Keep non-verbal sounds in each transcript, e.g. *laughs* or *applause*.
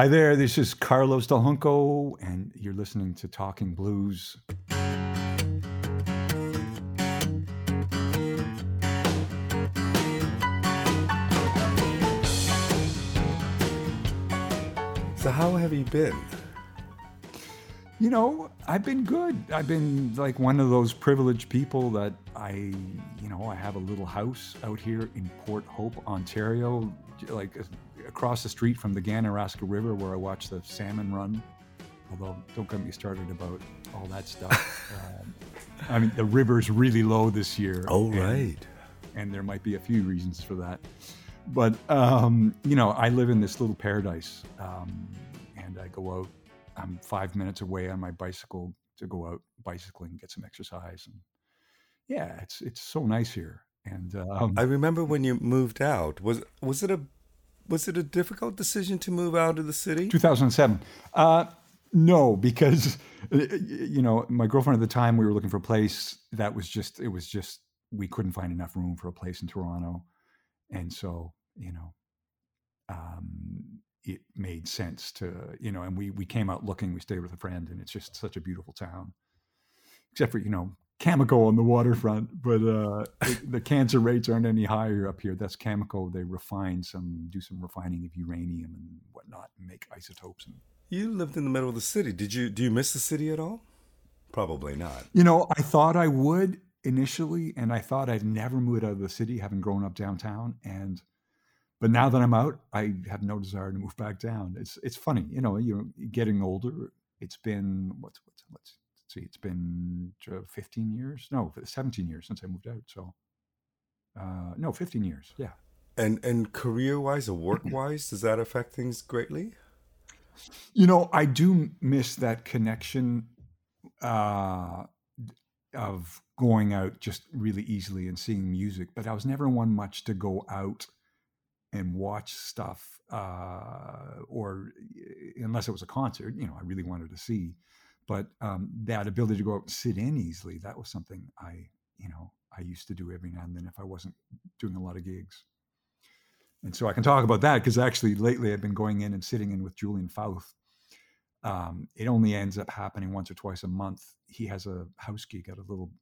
Hi there, this is Carlos Del Junco, and you're listening to Talking Blues. So, how have you been? You know, I've been good. I've been like one of those privileged people that I, you know, I have a little house out here in Port Hope, Ontario, like across the street from the Ganaraska River where I watch the salmon run. Although, don't get me started about all that stuff. um, *laughs* I mean, the river's really low this year. Oh, and- right. and there might be a few reasons for that. But um, you know, I live in this little paradise, um, and I go out. I'm five minutes away on my bicycle to go out bicycling, get some exercise, and yeah, it's it's so nice here. And um, I remember when you moved out. Was was it a was it a difficult decision to move out of the city? 2007. Uh, no, because *laughs* you know my girlfriend at the time we were looking for a place that was just it was just we couldn't find enough room for a place in Toronto, and so you know, um, it made sense to you know, and we we came out looking. We stayed with a friend, and it's just such a beautiful town, except for you know. Cameco on the waterfront, but uh, it- the cancer rates aren't any higher up here. That's chemical. They refine some, do some refining of uranium and whatnot, and make isotopes and You lived in the middle of the city. Did you do you miss the city at all? Probably not. You know, I thought I would initially, and I thought I'd never move out of the city, having grown up downtown. And but now that I'm out, I have no desire to move back down. It's it's funny, you know, you know, getting older. It's been what's what's let's see, it's been uh, 15 years, no, 17 years since I moved out. So, uh, no, 15 years, yeah. And and career wise or *clears throat* work wise, does that affect things greatly? You know, I do miss that connection uh, of going out just really easily and seeing music, but I was never one much to go out and watch stuff, uh, or unless it was a concert, you know, I really wanted to see. But um, that ability to go out and sit in easily, that was something I, you know, I used to do every now and then if I wasn't doing a lot of gigs. And so I can talk about that because actually lately I've been going in and sitting in with Julian Fauth. Um, it only ends up happening once or twice a month. He has a house gig at a little,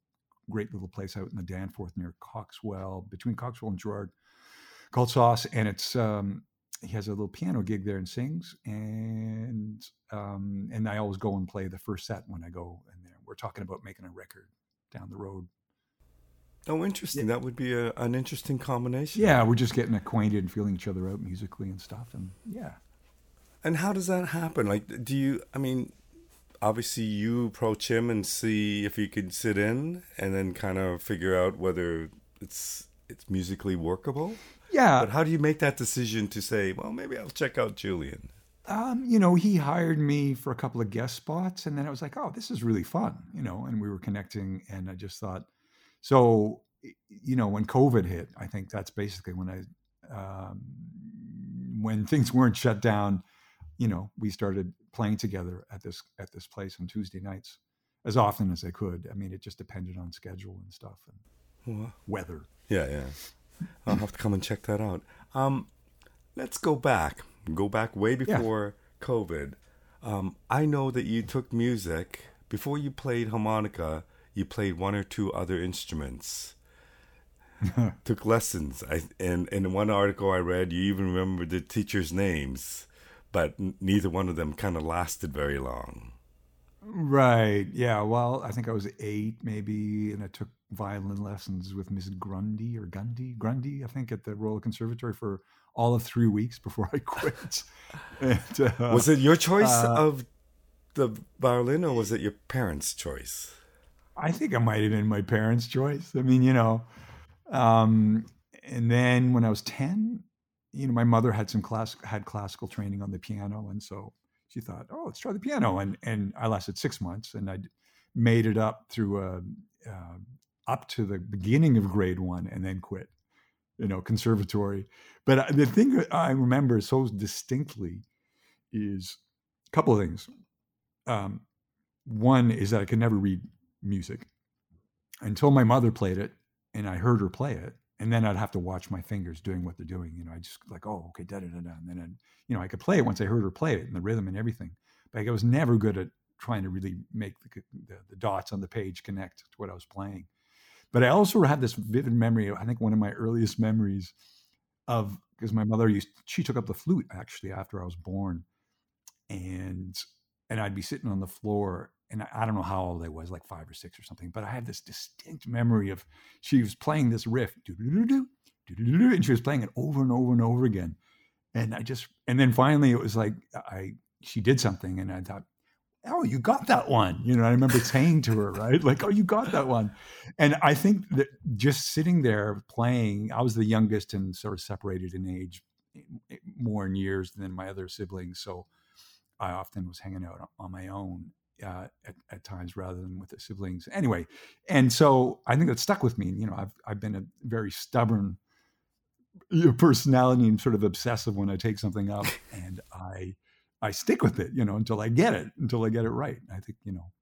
great little place out in the Danforth near Coxwell, between Coxwell and Gerrard, called Sauce. And it's um, he has a little piano gig there and sings. And um, and I always go and play the first set when I go. And there we're talking about making a record down the road. Oh, interesting. That would be a, an interesting combination. Yeah, we're just getting acquainted and feeling each other out musically and stuff. And yeah. And how does that happen? Like, do you? I mean, obviously, you approach him and see if he could sit in, and then kind of figure out whether it's it's musically workable. Yeah. But how do you make that decision to say, well, maybe I'll check out Julian? Um, you know, he hired me for a couple of guest spots, and then I was like, "Oh, this is really fun," you know. And we were connecting, and I just thought, so you know, when COVID hit, I think that's basically when I, um, when things weren't shut down, you know, we started playing together at this at this place on Tuesday nights as often as I could. I mean, it just depended on schedule and stuff and Well, weather. Yeah, yeah. I'll have to come and check that out. Um, let's go back. Go back way before COVID. Um, I know that you took music before you played harmonica. You played one or two other instruments. *laughs* took lessons. I and in one article I read, you even remember the teachers' names, but n- neither one of them kind of lasted very long. Right. Yeah. Well, I think I was eight, maybe, and I took violin lessons with Miss Grundy or Gundy, Grundy, I think, at the Royal Conservatory for all of three weeks before I *laughs* quit. and, uh, Was it your choice uh, of the violin, or was it your parents' choice? I think it might have been my parents' choice. I mean, you know, um, and then when I was ten, you know, my mother had some class had classical training on the piano, and so she thought, "Oh, let's try the piano." And and I lasted six months, and I made it up through a, uh, up to the beginning of grade one, and then quit. You know, conservatory. But the thing I remember so distinctly is a couple of things. Um, one is that I could never read music until my mother played it and I heard her play it. and then I'd have to watch my fingers doing what they're doing. You know, I just like, oh, okay, da da da da, and then I'd, you know I could play it once I heard her play it and the rhythm and everything. But I was never good at trying to really make the, the, the dots on the page connect to what I was playing. But I also had this vivid memory. I think one of my earliest memories of because my mother used she took up the flute actually after I was born, and and I'd be sitting on the floor and I, I don't know how old I was, like five or six or something, but I have this distinct memory of she was playing this riff, and she was playing it over and over and over again. And I just, and then finally it was like, I, she did something and I thought, oh, you got that one. You know, I remember saying to her, right? Like, oh, you got that one. And I think that just sitting there playing, I was the youngest and sort of separated in age more in years than my other siblings. So I often was hanging out on my own uh, at, at, times rather than with the siblings. Anyway, and so I think that stuck with me. You know, I've I've been a very stubborn personality and sort of obsessive when I take something up, *laughs* and I I stick with it. You know, until I get it, until I get it right. I think you know.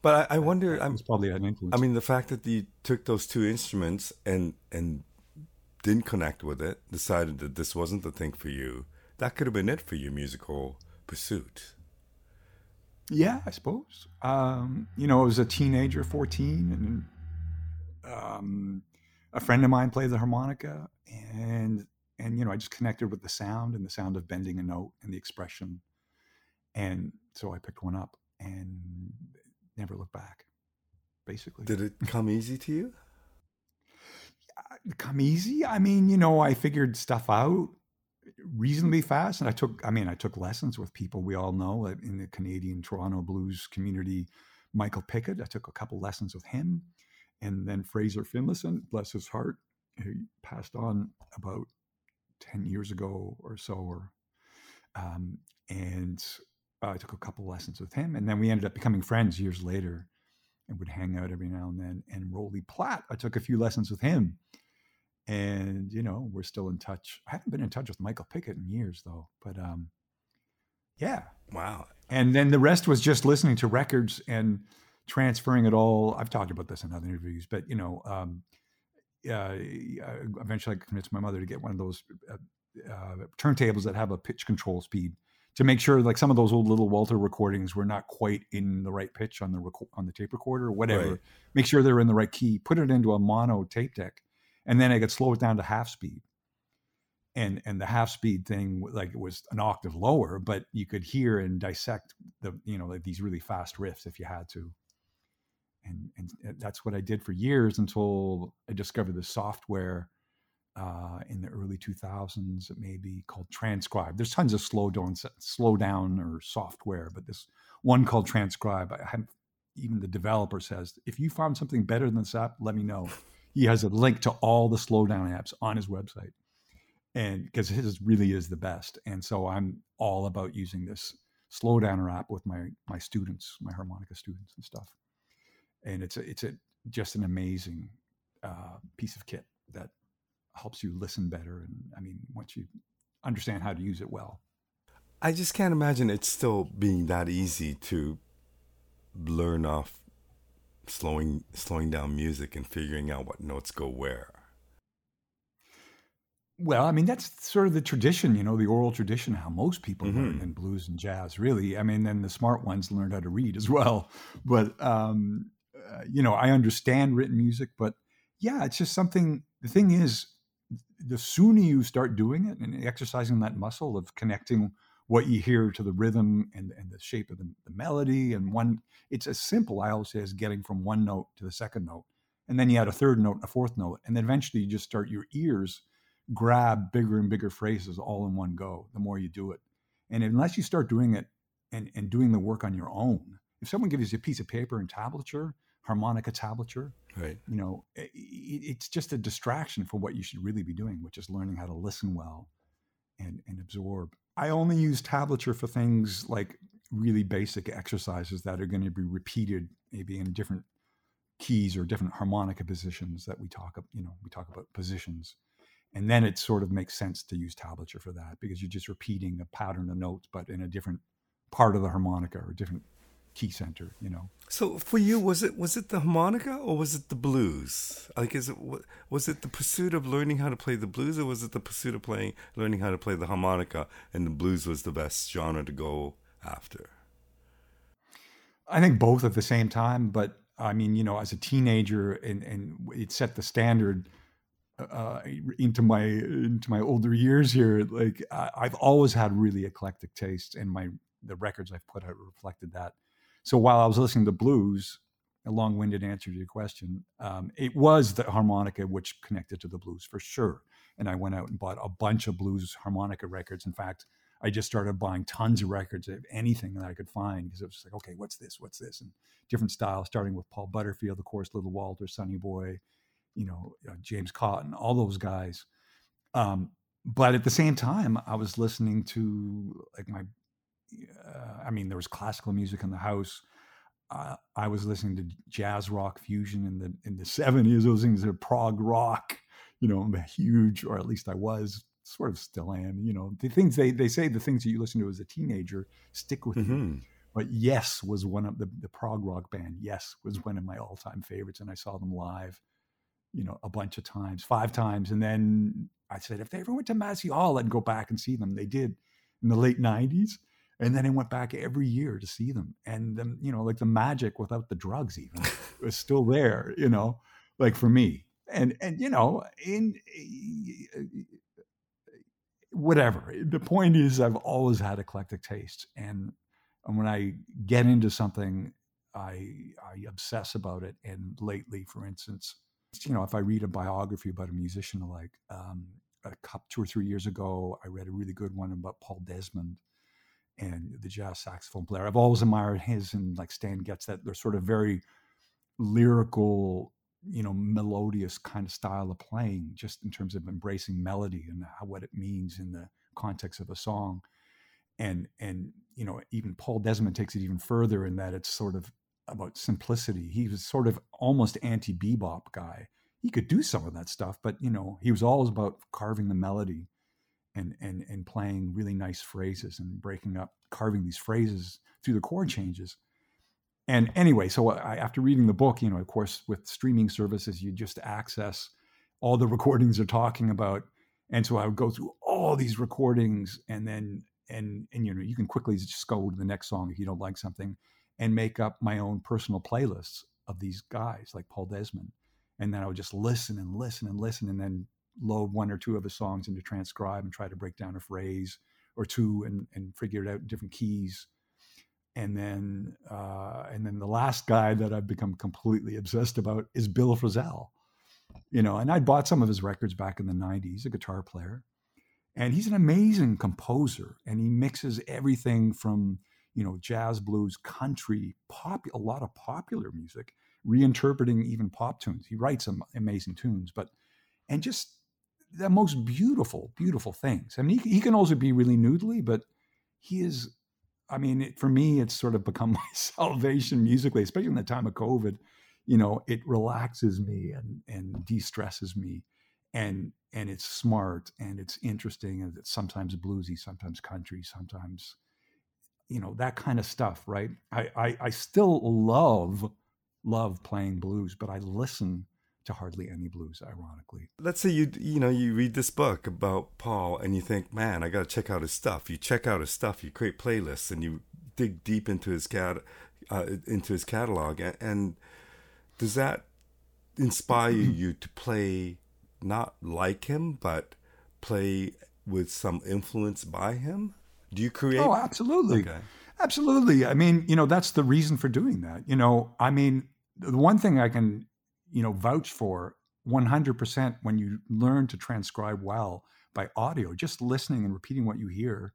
But I, I wonder. I'm probably an influence. I mean, the fact that you took those two instruments and and didn't connect with it, decided that this wasn't the thing for you. That could have been it for your musical pursuit. Yeah, I suppose. Um, you know, I was a teenager, 14, and um, a friend of mine played the harmonica, and and you know, I just connected with the sound and the sound of bending a note and the expression, and so I picked one up and never looked back. Basically, did it come easy to you? Uh, come easy? I mean, you know, I figured stuff out reasonably fast. And I took, I mean, I took lessons with people we all know in the Canadian Toronto blues community. Michael Pickett, I took a couple lessons with him. And then Fraser Finlayson, bless his heart, who passed on about 10 years ago or so. Or, um, and I took a couple lessons with him. And then we ended up becoming friends years later and would hang out every now and then. And Rolly Platt, I took a few lessons with him and you know we're still in touch. I haven't been in touch with Michael Pickett in years though, but um, yeah, wow. And then the rest was just listening to records and transferring it all. I've talked about this in other interviews, but you know, um, uh, eventually I convinced my mother to get one of those uh, uh, turntables that have a pitch control speed to make sure like some of those old little Walter recordings were not quite in the right pitch on the rec- on the tape recorder or whatever. Right. Make sure they're in the right key. Put it into a mono tape deck and then I could slow it down to half speed. And and the half speed thing, like it was an octave lower, but you could hear and dissect the you know like these really fast riffs if you had to. And and that's what I did for years until I discovered the software uh, in the early 2000s. It may be called Transcribe. There's tons of slow down slow down or software, but this one called Transcribe, I haven't even the developer says if you found something better than this app, let me know he has a link to all the slowdown apps on his website and because his really is the best and so i'm all about using this slowdowner app with my my students my harmonica students and stuff and it's a, it's a just an amazing uh, piece of kit that helps you listen better and i mean once you understand how to use it well i just can't imagine it still being that easy to learn off slowing slowing down music and figuring out what notes go where. Well, I mean that's sort of the tradition, you know, the oral tradition. How most people mm-hmm. learn in blues and jazz, really. I mean, then the smart ones learned how to read as well. *laughs* But um, you know, I understand written music, but yeah, it's just something. The thing is, the sooner you start doing it and exercising that muscle of connecting what you hear to the rhythm and, and the shape of the, the melody. And one, it's as simple, I always say, as getting from one note to the second note. And then you add a third note and a fourth note. And then eventually you just start your ears grab bigger and bigger phrases all in one go the more you do it. And unless you start doing it and, and doing the work on your own, if someone gives you a piece of paper and tablature, harmonica tablature, right. you know, it, it's just a distraction for what you should really be doing, which is learning how to listen well and, and absorb. I only use tablature for things like really basic exercises that are going to be repeated maybe in different keys or different harmonica positions that we talk you know we talk about positions. And then it sort of makes sense to use tablature for that because you're just repeating a pattern of notes but in a different part of the harmonica or different key center, you know. So for you, was it was it the harmonica or was it the blues? Like, is it was it the pursuit of learning how to play the blues, or was it the pursuit of playing learning how to play the harmonica, and the blues was the best genre to go after? I think both at the same time, but I mean, you know, as a teenager, and and it set the standard uh, into my into my older years here. Like I, I've always had really eclectic taste, and my the records I've put out reflected that. So while I was listening to blues, a long-winded answer to your question, um, it was the harmonica which connected to the blues for sure. And I went out and bought a bunch of blues harmonica records. In fact, I just started buying tons of records of anything that I could find because it was like, okay, what's this? What's this? And different styles, starting with Paul Butterfield, of course, Little Walter, Sonny Boy, you know, uh, James Cotton, all those guys. Um, but at the same time, I was listening to like my uh, I mean, there was classical music in the house. Uh, I was listening to jazz rock fusion in the in the *laughs* seventies. Those things are prog rock. You know, I'm a huge, or at least I was, sort of still am. You know, the things they they say the things that you listen to as a teenager stick with mm-hmm. you. But Yes was one of the the prog rock band. Yes was one of my all time favorites, and I saw them live. You know, a bunch of times, five times, and then I said if they ever went to Massey Hall, I'd go back and see them. They did in the late '90s and then I went back every year to see them. And um, you know, like the magic without the drugs even *laughs* was still there. You know, like for me. And and you know, in whatever. The point is, I've always had eclectic tastes, and, and when I get into something, I I obsess about it. And lately, for instance, you know, if I read a biography about a musician, like um, a couple, two or three years ago, I read a really good one about Paul Desmond and the jazz saxophone player. I've always admired his and like Stan Getz that they're sort of very lyrical, you know, melodious kind of style of playing, just in terms of embracing melody and how, what it means in the context of a song. And and you know, even Paul Desmond takes it even further in that it's sort of about simplicity. He was sort of almost anti bebop guy. He could do some of that stuff, but you know, he was always about carving the melody and and and playing really nice phrases and breaking up carving these phrases through the chord changes. And anyway so I, after reading the book you know of course with streaming services you just access all the *laughs* recordings they're talking about. And so i would go through all these recordings and then and and you know you can quickly just go to the next song if you don't like something and make up my own personal playlists of these guys like paul desmond. And then i would just listen and listen and listen and then load one or two of his songs into transcribe and try to break down a phrase or two and, and figure it out in different keys. And then uh, and then the last guy that I've become completely obsessed about is Bill Frisell. You know, and I bought some of his records back in the 90s, He's a guitar player. And he's an amazing composer and he mixes everything from, you know, jazz, blues, country, pop, a lot of popular music, reinterpreting even pop tunes. He writes some amazing tunes, but and just the most beautiful, beautiful things. I mean, he, he can also be really noodly, but he is. I mean, it, for me, it's sort of become *laughs* my salvation musically, especially in the time of COVID. You know, it relaxes me and and de stresses me, and and it's smart and it's interesting and it's sometimes bluesy, sometimes country, sometimes you know that kind of stuff, right? I I, I still love love playing blues, but I listen to hardly any blues, ironically. Let's say you you know you read this book about Paul and you think, man, I got to check out his stuff. You check out his stuff, you create playlists, and you dig deep into his cat uh, into his catalog. And, and does that inspire *clears throat* you to play not like him, but play with some influence by him? Do you create? Oh, absolutely. Okay. Absolutely. I mean, you know, that's the reason for doing that. You know, I mean, the one thing I can you know vouch for 100% when you learn to transcribe well by audio just listening and repeating what you hear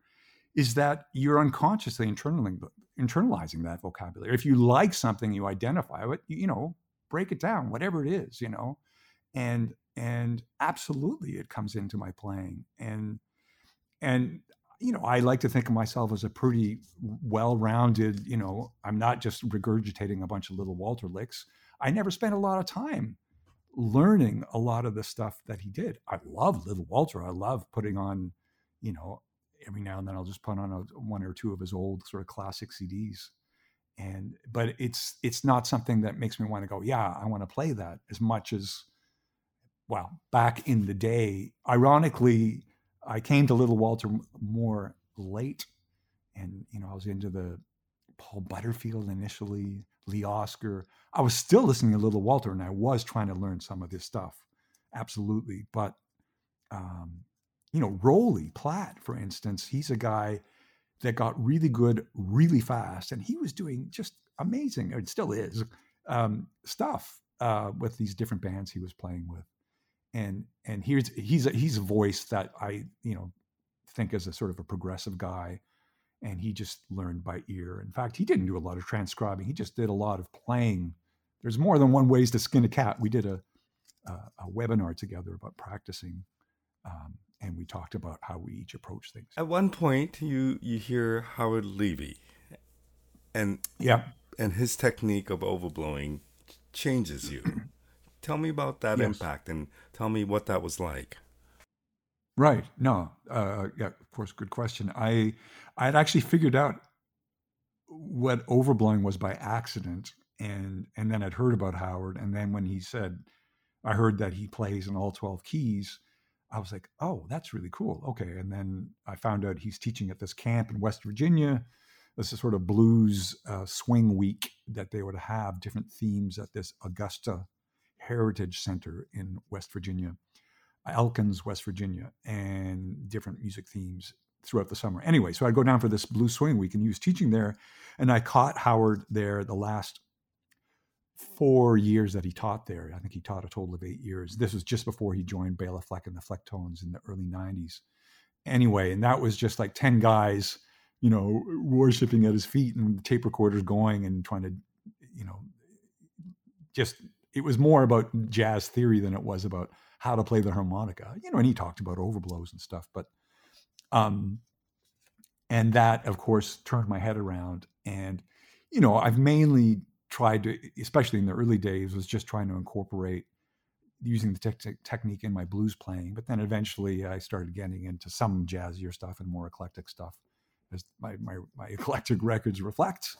is that you're unconsciously internalizing, internalizing that vocabulary. If you like something you identify it you know break it down whatever it is you know and and absolutely it comes into my playing. And and you know i like to think of myself as a pretty well-rounded you know i'm not just regurgitating a bunch of little walter licks I never spent a lot of time learning a lot of the stuff that he did. I love Little Walter. I love putting on, you know, every now and then I'll just put on a, one or two of his old sort of classic CDs. and but it's it's not something that makes me want to go yeah i want to play that as much as well back in the day ironically i came to little walter more late and you know i was into the paul butterfield initially lee Oskar. i was still listening to little walter and i was trying to learn some of this stuff absolutely but um you know Rolly Platt for instance he's a guy that got really good really fast and he was doing just amazing and still is um, stuff uh, with these different bands he was playing with and and here's he's a, he's a voice that i you know think is a sort of a progressive guy and he just learned by ear in fact he didn't do a lot of transcribing he just did a lot of playing there's more than one ways to skin a cat we did a a, a webinar together about practicing um, and we talked about how we each approach things. At one point, you you hear Howard Levy, and yeah, and his technique of overblowing changes you. *clears throat* tell me about that yes. impact, and tell me what that was like. Right. No. Uh, yeah. Of course. Good question. I I had actually figured out what overblowing was by accident, and and then I'd heard about Howard, and then when he said, I heard that he plays in all twelve keys I was like, oh, that's really cool. Okay. And then I found out he's teaching at this camp in West Virginia. This is sort of blues uh, swing week that they would have different themes at this Augusta Heritage Center in West Virginia, Elkins, West Virginia, and different music themes throughout the summer. Anyway, so I'd go down for this blue swing week and he was teaching there. And I caught Howard there the last four years that he taught there. I think he taught a total of eight years. This was just before he joined Bela Fleck and the Flecktones in the early 90s. Anyway, and that was just like 10 guys, you know, worshiping at his feet and tape recorders going and trying to, you know, just, it was more about jazz theory than it was about how to play the harmonica, you know, and he talked about overblows and stuff. But, um, and that, of course, turned my head around. And, you know, I've mainly tried to, especially in the early days, was just trying to incorporate using the te- te- technique in my blues playing. But then eventually I started getting into some jazzier stuff and more eclectic stuff, as my, my, my *laughs* eclectic records reflect,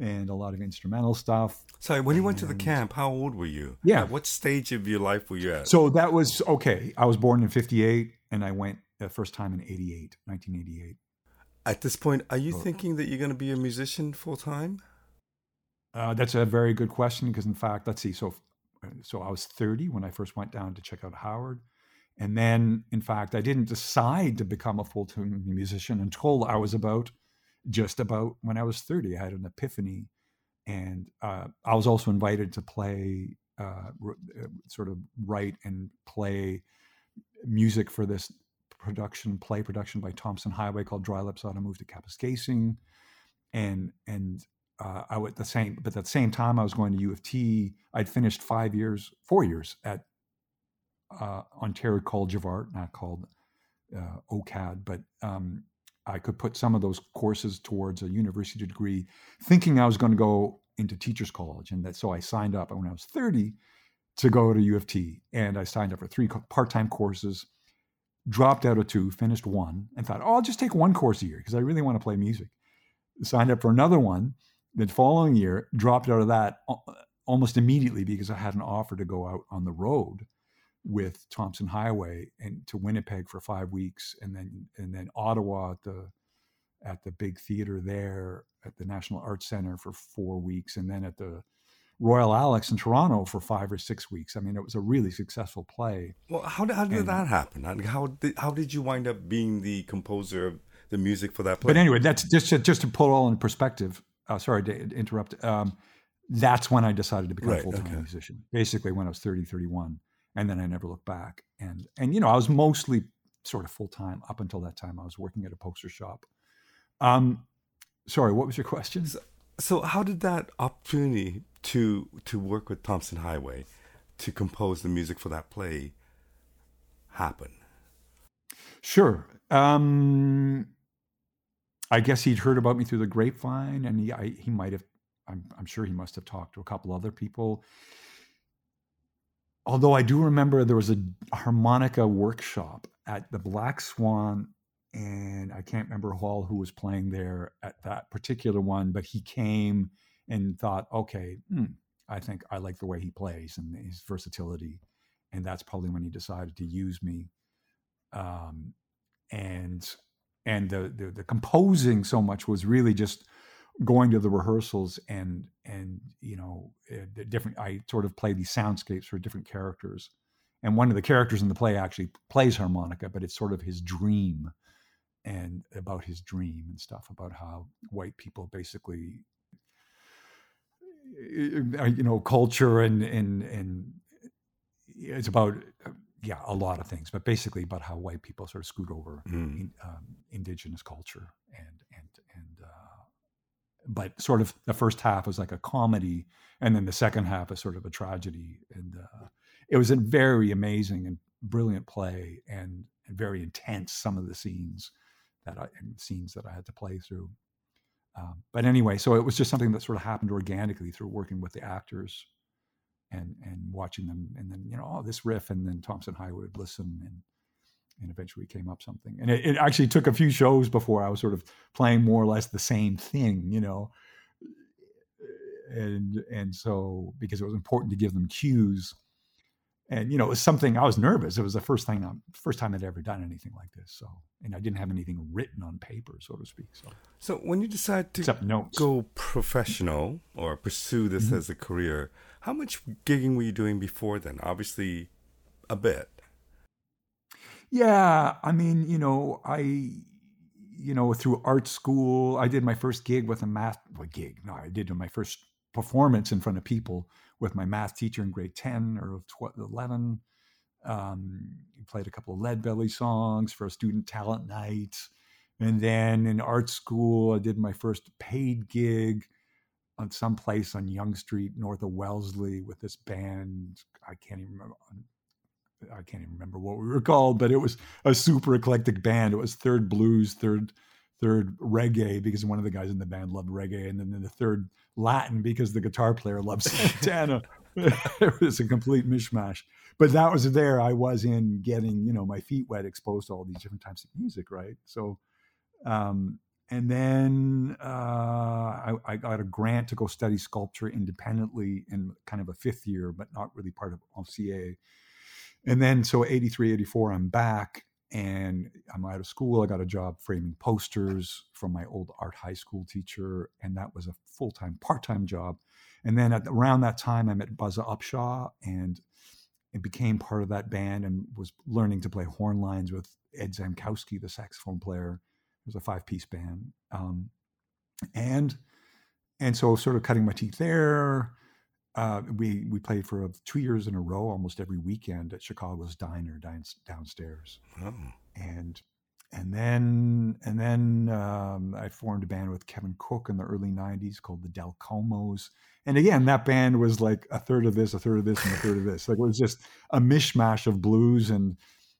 and a lot of instrumental stuff. Sorry, when you went to the camp, how old were you? Yeah. At what stage of your life were you at? So that was okay. I was born in 58 and I went the first time in 88, 1988. At this point, are you thinking that you're going to be a musician full time? Uh, that's a very good question because, in fact, let's see. So, so I was 30 when I first went down to check out Howard, and then, in fact, I didn't decide to become a full-time musician until I was about just about when I was 30. I had an epiphany, and uh, I was also invited to play, uh, uh sort of write and play music for this production, play production by Tomson Highway called Dry Lips Ought to Move to Kapuskasing, and and uh, I would the same, but at the same time, I was going to U of T. I'd finished five years, four years at uh, Ontario College of Art, not called uh, OCAD, but um, I could put some of those courses towards a university degree, thinking I was going to go into teachers college, and that so I signed up when I was thirty to go to U of T, and I signed up for three part-time courses, dropped out of two, finished one, and thought, oh, I'll just take one course a year because I really want to play music. Signed up for another one the following year, dropped out of that uh, almost immediately because I had an offer to go out on the road with Tomson Highway and to Winnipeg for five weeks, and then and then Ottawa at the at the big theater there at the National Arts Center for four weeks, and then at the Royal Alex in Toronto for five or six weeks. I mean, it was a really successful play. Well, how, how did and, that happen? How did, how did you wind up being the composer of the music for that play? But anyway, that's just just to put all in perspective uh, sorry to interrupt. Um, that's when I decided to become right, a full time okay. musician. Basically, when I was 30, 31, and then I never looked back. And and you know, I was mostly sort of full time up until that time. I was working at a poster shop. Um, sorry, what was your question? So, so how did that opportunity to to work with Tomson Highway to compose the music for that play happen? Sure. Um, I guess he'd heard about me through the grapevine, and he I, he might have. I'm, I'm sure he must have talked to a couple other people. Although I do remember there was a harmonica workshop at the Black Swan, and I can't remember all who was playing there at that particular one, but he came and thought, okay, hmm, I think I like the way he plays and his versatility, and that's probably when he decided to use me. Um, and and the, the the composing so much was really just going to the rehearsals and and you know eh, the different i sort of play these soundscapes for different characters and one of the characters in the play actually plays harmonica but it's sort of his dream and about his dream and stuff about how white people basically eh, eh, you know culture and and and it's about yeah a lot of things but basically about how white people sort of scoot over mm. in, um, indigenous culture and but sort of the first half was like a comedy and then the second half is sort of a tragedy. And uh, it was a very amazing and brilliant play and, and, very intense some of the scenes that I scenes that I had to play through. Um, but anyway so it was just something that sort of happened organically through working with the actors and and watching them and then you know oh this riff and then Tomson Highway would listen and and eventually came up something. And it, it, actually took a few shows before I was sort of playing more or less the same thing, you know. And and so because it was important to give them cues, and you know it was something I was nervous. It was the first thing, I'm, first time I'd ever done anything like this. So and I didn't have anything written on paper, so to speak. So so when you decide to go professional or pursue this mm-hmm. as a career, how much gigging were you doing before then? Obviously, a bit. Yeah, I mean, you know, I, you know, through art school, I did my first gig with a math well, gig. No, I did my first performance in front of people with my math teacher in grade ten or 12, eleven. Um, played a couple of Lead Belly songs for a student talent night, and then in art school, I did my first paid gig on some place on Yonge Street, north of Wellesley, with this band. I can't even remember I can't even remember what we were called, but it was a super eclectic band. It was third blues, third third reggae because one of the guys in the band loved reggae, and then the third Latin because the guitar player loves *laughs* Santana. *laughs* it was a complete mishmash. But that was there. I was in getting you know my feet wet, exposed to all these different types of music, right? So, um, and then uh, I, I, got a grant to go study sculpture independently in kind of a fifth year, but not really part of CA and then so 83 84 i'm back and i'm out of school i got a job framing posters from my old art high school teacher and that was a full-time part-time job. And then at, around that time i met buzza upshaw and it became part of that band and was learning to play horn lines with ed zamkowski the saxophone player. It was a five-piece band. Um, and and so sort of cutting my teeth there uh, we we played for two years in a row, almost every weekend at Chicago's Diner downstairs. Oh. And and then and then um, I formed a band with Kevin Cook in the early '90s called the Del Comos. And again, that band was like a third of this, a third of this, and a third of this. Like it was just a mishmash of blues and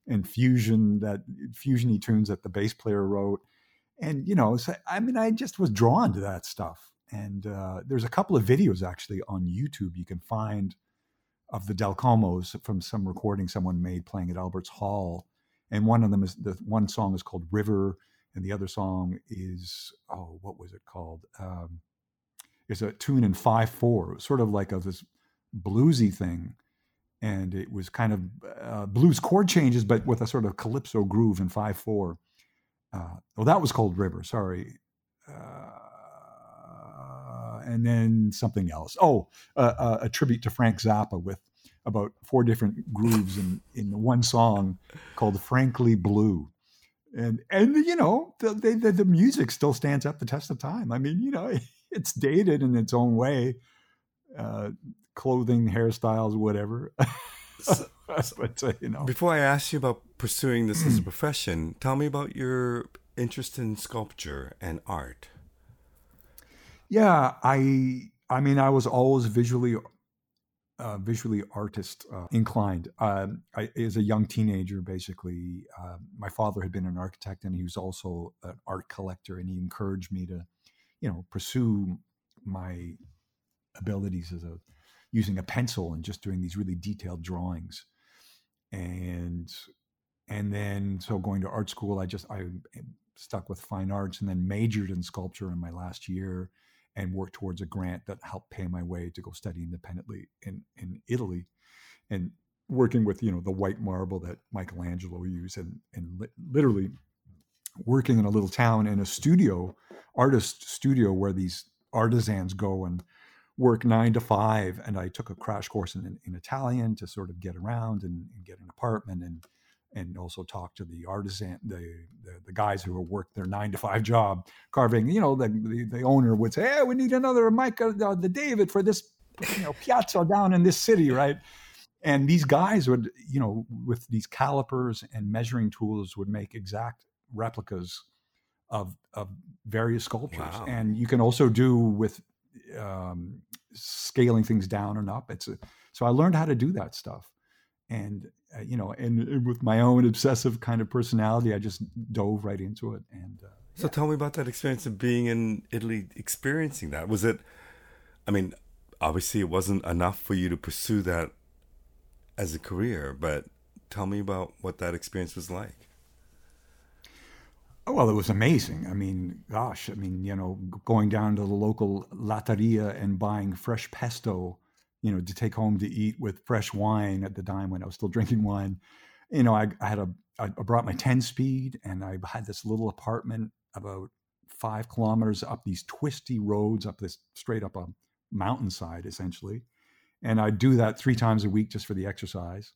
and fusion that fusiony tunes that the bass player wrote. And you know, so, I mean, I just was drawn to that stuff and uh, there's a couple of videos actually on YouTube you can find of the Del Comos from some recording someone made playing at Albert's Hall. And one of them is the one song is called River, and the other song is oh, what was it called? Um, it's a tune in five four. Sort of like this bluesy thing, and it was kind of uh, blues chord changes, but with a sort of calypso groove in five four. Uh, well, that was called River. Sorry. Uh, and then something else. Oh, uh, a tribute to Frank Zappa with about four different grooves in in one song called "Frankly Blue." And and you know the, the the music still stands up the test of time. I mean, you know, *laughs* it's dated in its own way, uh, clothing, hairstyles, whatever. So, *laughs* but uh, you know, before I ask you about pursuing this as a *clears throat* profession, tell me about your interest in sculpture and art. Yeah, I I mean I was always visually uh, visually artist uh, inclined. Um, I, as a young teenager, basically, uh, my father had been an architect, and he was also an art collector, and he encouraged me to, you know, pursue my abilities as a using a pencil and just doing these really detailed drawings, and and then so going to art school, I just I stuck with fine arts, and then majored in sculpture in my last year and work towards a grant that helped pay my way to go study independently in in Italy, and working with you know the white marble that Michelangelo used, and and li- literally working in a little town in a studio, artist studio where these artisans go and work nine to five. And I took a crash course in, in Italian to sort of get around and, and get an apartment and and also talk to the artisan, the, the, the guys who work their nine to five job carving. You know, the the, the owner would say, "Hey, we need another Mike, uh, the David for this, you know, piazza down in this city, right?" And these guys would, you know, with these calipers and measuring tools, would make exact replicas of of various sculptures. Wow. And you can also do with um, scaling things down and up. It's a, so I learned how to do that stuff, and you know, and, and, with my own obsessive kind of personality, I just dove right into it. And uh, so, yeah. tell me about that experience of being in Italy, experiencing that. Was it? I mean, obviously, it wasn't enough for you to pursue that as a career, but tell me about what that experience was like. Oh, well, it was amazing. I mean, gosh, I mean, you know, going down to the local latteria and buying fresh pesto, you know, to take home to eat with fresh wine at the time when I was still drinking wine. You know, I, I had a, I brought my 10 speed and I had this little apartment about five kilometers up these twisty roads, up this straight up a mountainside, essentially. And I'd do that three times a week just for the exercise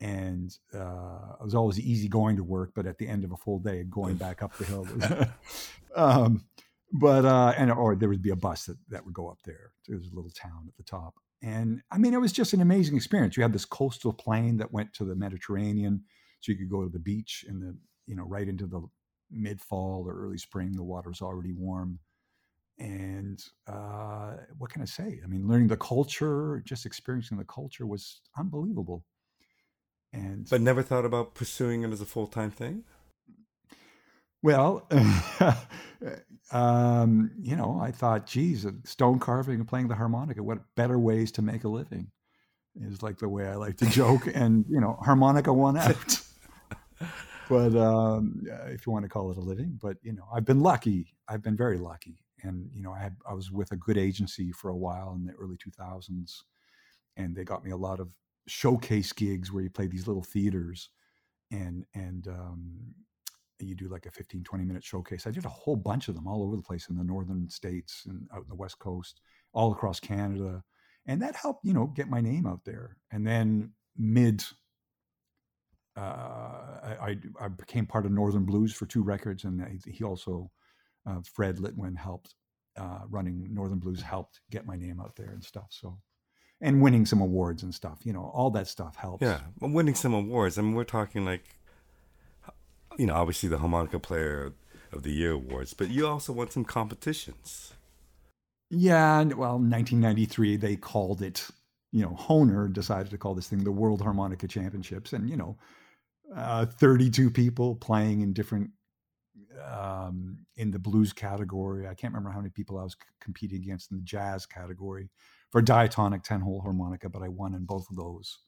and uh, I was always easy going to work, but at the end of a full day, going back up the hill. Was, *laughs* *laughs* um, but uh, and or there would be a bus that that would go up there. There was a little town at the top, and I mean it was just an amazing experience. You had this coastal plain that went to the Mediterranean, so you could go to the beach and the you know right into the mid fall or early spring. The water was already warm. And uh, what can I say? I mean, learning the culture, just experiencing the culture was unbelievable. And but never thought about pursuing it as a full time thing. Well, *laughs* um, you know, I thought, geez, stone carving and playing the harmonica. What better ways to make a living? Is like the way I like to joke, *laughs* and you know, harmonica won out. *laughs* but um, if you want to call it a living, but you know, I've been lucky. I've been very lucky, and you know, I had I was with a good agency for a while in the early two thousands, and they got me a lot of showcase gigs where you play these little theaters and and um, you do like a 15 20 minute showcase i did a whole bunch of them all over the place in the northern states and out in the west coast all across canada and that helped you know get my name out there and then mid uh, I, I became part of Northern Blues for two records, and he also, uh, Fred Litwin, helped uh, running Northern Blues, helped get my name out there and stuff. So and winning some awards and stuff. You know, all that stuff helps. Yeah, winning some awards. I mean, we're talking like, you know, obviously the harmonica player of the year awards, but you also won some competitions. Yeah, well, 1993 they called it. You know, Hohner decided to call this thing the World Harmonica Championships, and you know, uh, 32 people playing in different um, in the blues category. I can't remember how many people I was c- competing against in the jazz category for diatonic 10 hole harmonica, but I won in both of those.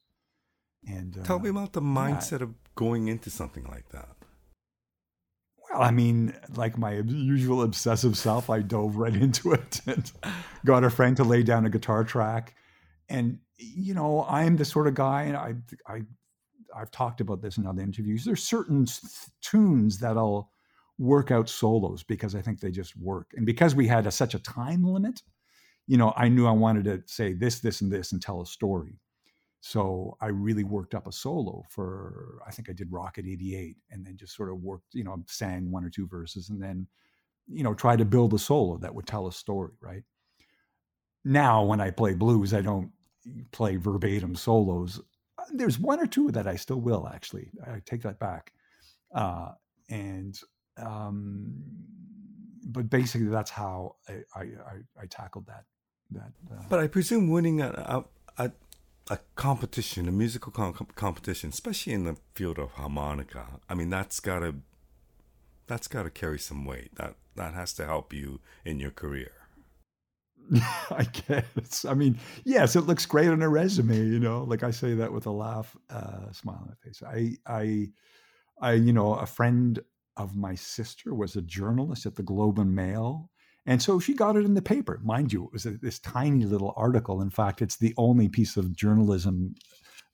And tell me uh, about the mindset of going into something like that. I mean, like my usual obsessive self, I dove right *laughs* into it and got a friend to lay down a guitar track. And you know, I'm the sort of guy, and I, I, I've talked about this in other interviews. There's certain tunes that I'll work out solos because I think they just work, and because we had a, such a time limit, you know, I knew I wanted to say this, this, and this and tell a story. So I really worked up a solo for, I think I did Rocket 88 and then just sort of worked, you know, sang one or two verses and then, you know, tried to build a solo that would tell a story, right? Now, when I play blues, I don't play verbatim solos. There's one or two that I still will, actually. I take that back. Uh, and, um, but basically, that's how I, I, I, I tackled that that. Uh, but I presume winning a, a, a competition, a musical com- competition, especially in the field of harmonica, I mean that's gotta that's gotta carry some weight. That that has to help you in your career. *laughs* I guess. I mean, yes, it looks great on a resume. You know, like I say that with a laugh, uh, smile on my face. I, I, I, you know, a friend of my sister was a journalist at the Globe and Mail, And so she got it in the paper. Mind you, it was a, this tiny little article. In fact, it's the only piece of journalism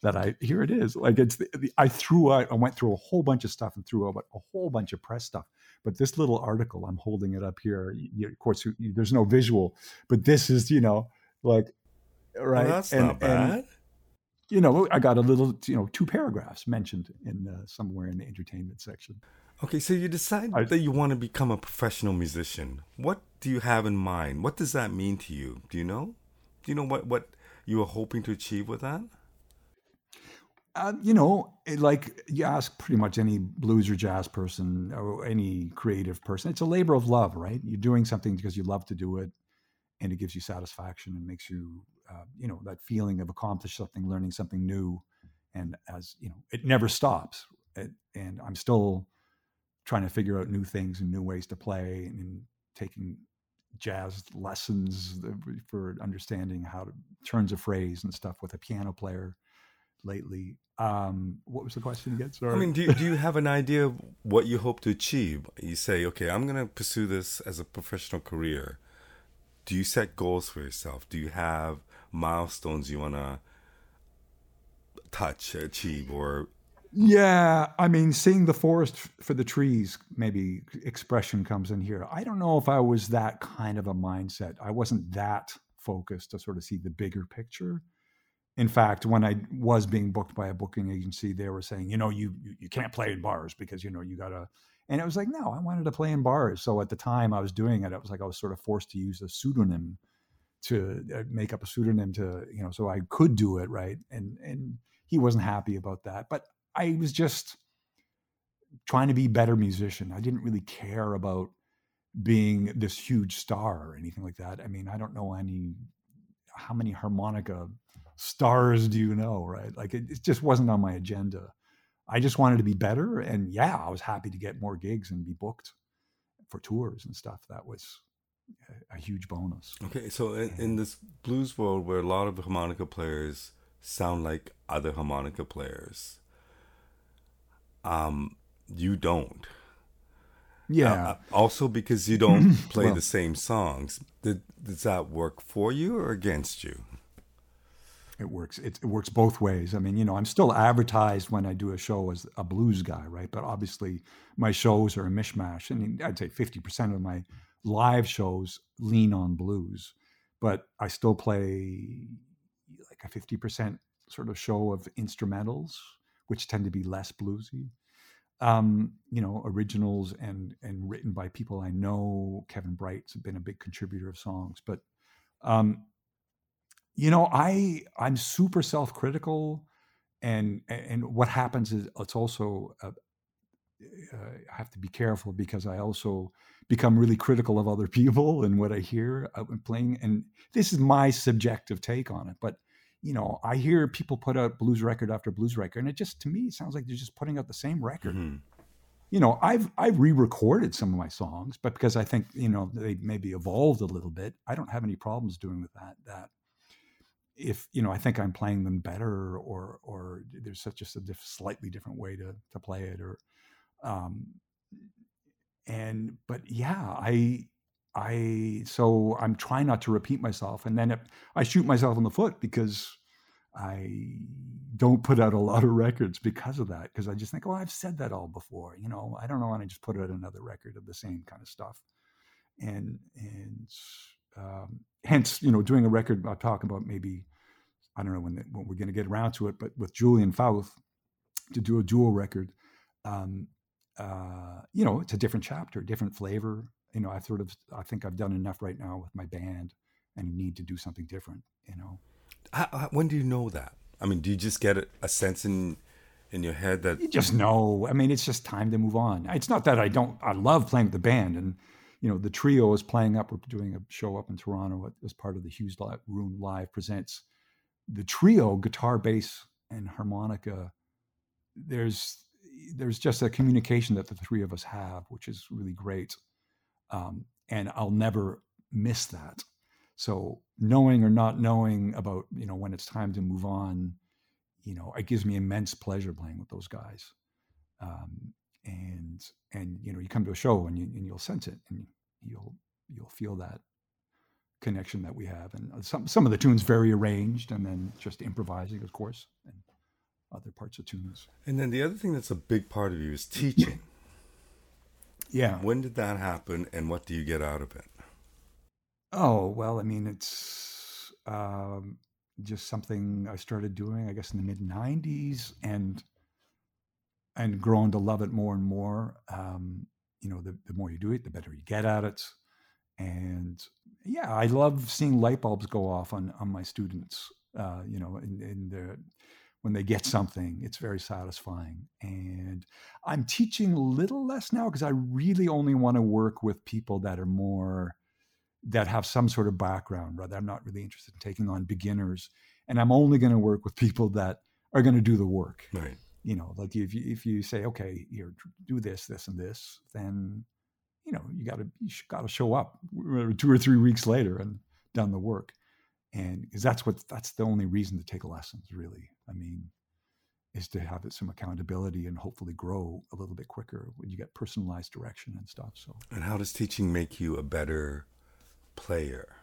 that I here it is. Like it's the, the, I threw out, I went through a whole bunch of stuff and threw out a whole bunch of press stuff. But this little article, I'm holding it up here. You, of course, you, there's no visual, but this is you know like right. Well, that's and, not bad. And, you know, I got a little, you know, two paragraphs mentioned in uh, somewhere in the entertainment section. Okay, so you decide I, that you want to become a professional musician. What do you have in mind? What does that mean to you? Do you know? Do you know what what you were hoping to achieve with that? Uh, you know, like you ask pretty much any blues or jazz person or any creative person, it's a labor of love, right? You're doing something because you love to do it, and it gives you satisfaction and makes you, uh, you know, that feeling of accomplish something, learning something new, and as you know, it never stops. It, and I'm still trying to figure out new things and new ways to play and, and taking jazz lessons for understanding how to turns a phrase and stuff with a piano player lately. Um, what was the question again? Sorry. I mean, do you, do you have an idea of what you hope to achieve? You say, okay, I'm going to pursue this as a professional career. Do you set goals for yourself? Do you have milestones you want to touch, achieve, or yeah, I mean, seeing the forest for the trees, maybe expression comes in here. I don't know if I was that kind of a mindset. I wasn't that focused to sort of see the bigger picture. In fact, when I was being booked by a booking agency, they were saying, you know, you you can't play in bars because you know you gotta. And it was like, no, I wanted to play in bars. So at the time I was doing it, it was like I was sort of forced to use a pseudonym to uh, make up a pseudonym to you know so I could do it right. And and he wasn't happy about that, but I was just trying to be a better musician. I didn't really care about being this huge star or anything like that. I mean, I don't know any how many harmonica stars do you know, right? Like it, it, just wasn't on my agenda. I just wanted to be better and yeah, I was happy to get more gigs and be booked for tours and stuff. That was a, a huge bonus. Okay, so in, in this blues world where a lot of harmonica players sound like other harmonica players, um, you don't. Yeah. Uh, also, because you don't *clears throat* play well, the same songs, did, does that work for you or against you? It works. It, it, works both ways. I mean, you know, I'm still advertised when I do a show as a blues guy, right? But obviously, my shows are a mishmash, and I'd say 50% of my live shows lean on blues, but I still play like a 50% sort of show of instrumentals which tend to be less bluesy. Um, you know, originals and and written by people I know. Kevin Breit's been a big contributor of songs, but um, you know, I I'm super self critical, and and what happens is it's also uh, uh, I have to be careful because I also become really critical of other *laughs* people and what I hear out when playing. And this is my subjective take on it, but you know, I hear people put out blues record after blues record, and it just to me sounds like they're just putting out the same record. Mm-hmm. You know, I've I've re-recorded some of my songs, but because I think you know they maybe evolved a little bit, I don't have any problems doing with that. That if you know, I think I'm playing them better, or or there's such just a diff, slightly different way to to play it, or um, and but yeah, I I so I'm trying not to repeat myself, and then it, I shoot myself in the foot because I don't put out a lot of records because of that. Because I just think, oh, I've said that all before. You know, I don't know, and I just put out another record of the same kind of stuff, and and um, hence, you know, doing a record. I'll talk about maybe I don't know when when we're going to get around to it, but with Julian Fauth to do a dual record. Um, uh, you know, it's a different chapter, different flavor, you know, I sort of, I think I've done enough right now with my band and need to do something different, you know. How, when do you know that? I mean, do you just get a sense in in your head that you just know? I mean, it's just time to move on. It's not that I don't. I love playing with the band, and you know, the trio is playing up. We're doing a show up in Toronto as part of the Hugh's Room Live presents. The trio, guitar, bass, and harmonica. There's there's just a communication that the three of us have, which is really great um, and I'll never miss that. So knowing or not knowing about you know when it's time to move on, you know, it gives me immense pleasure playing with those guys. Um, and and you know you come to a show and you and you'll sense it and you'll you'll feel that connection that we have. And uh, some some of the tunes very arranged, and then just improvising, of course, and other parts of tunes. And then the other thing that's a big part of you is teaching. Yeah. When did that happen, and what do you get out of it? Oh well, I mean, it's um, just something I started doing, I guess, in the mid '90s, and and grown to love it more and more. Um, you know, the, the more you do it, the better you get at it. And yeah, I love seeing light bulbs go off on on my students. Uh, you know, in, in the when they get something, it's very satisfying. And I'm teaching a little less now because I really only want to work with people that are more that have some sort of background. Rather, I'm not really interested in taking on beginners, and I'm only going to work with people that are going to do the work. Right you know like if you if you say okay here do this this and this then you know you got to you got to show up two or three weeks later and done the work and because that's what that's the only reason to take lessons really. I mean is to have some accountability and hopefully grow a little bit quicker when you get personalized direction and stuff so. And how does teaching make you a better player?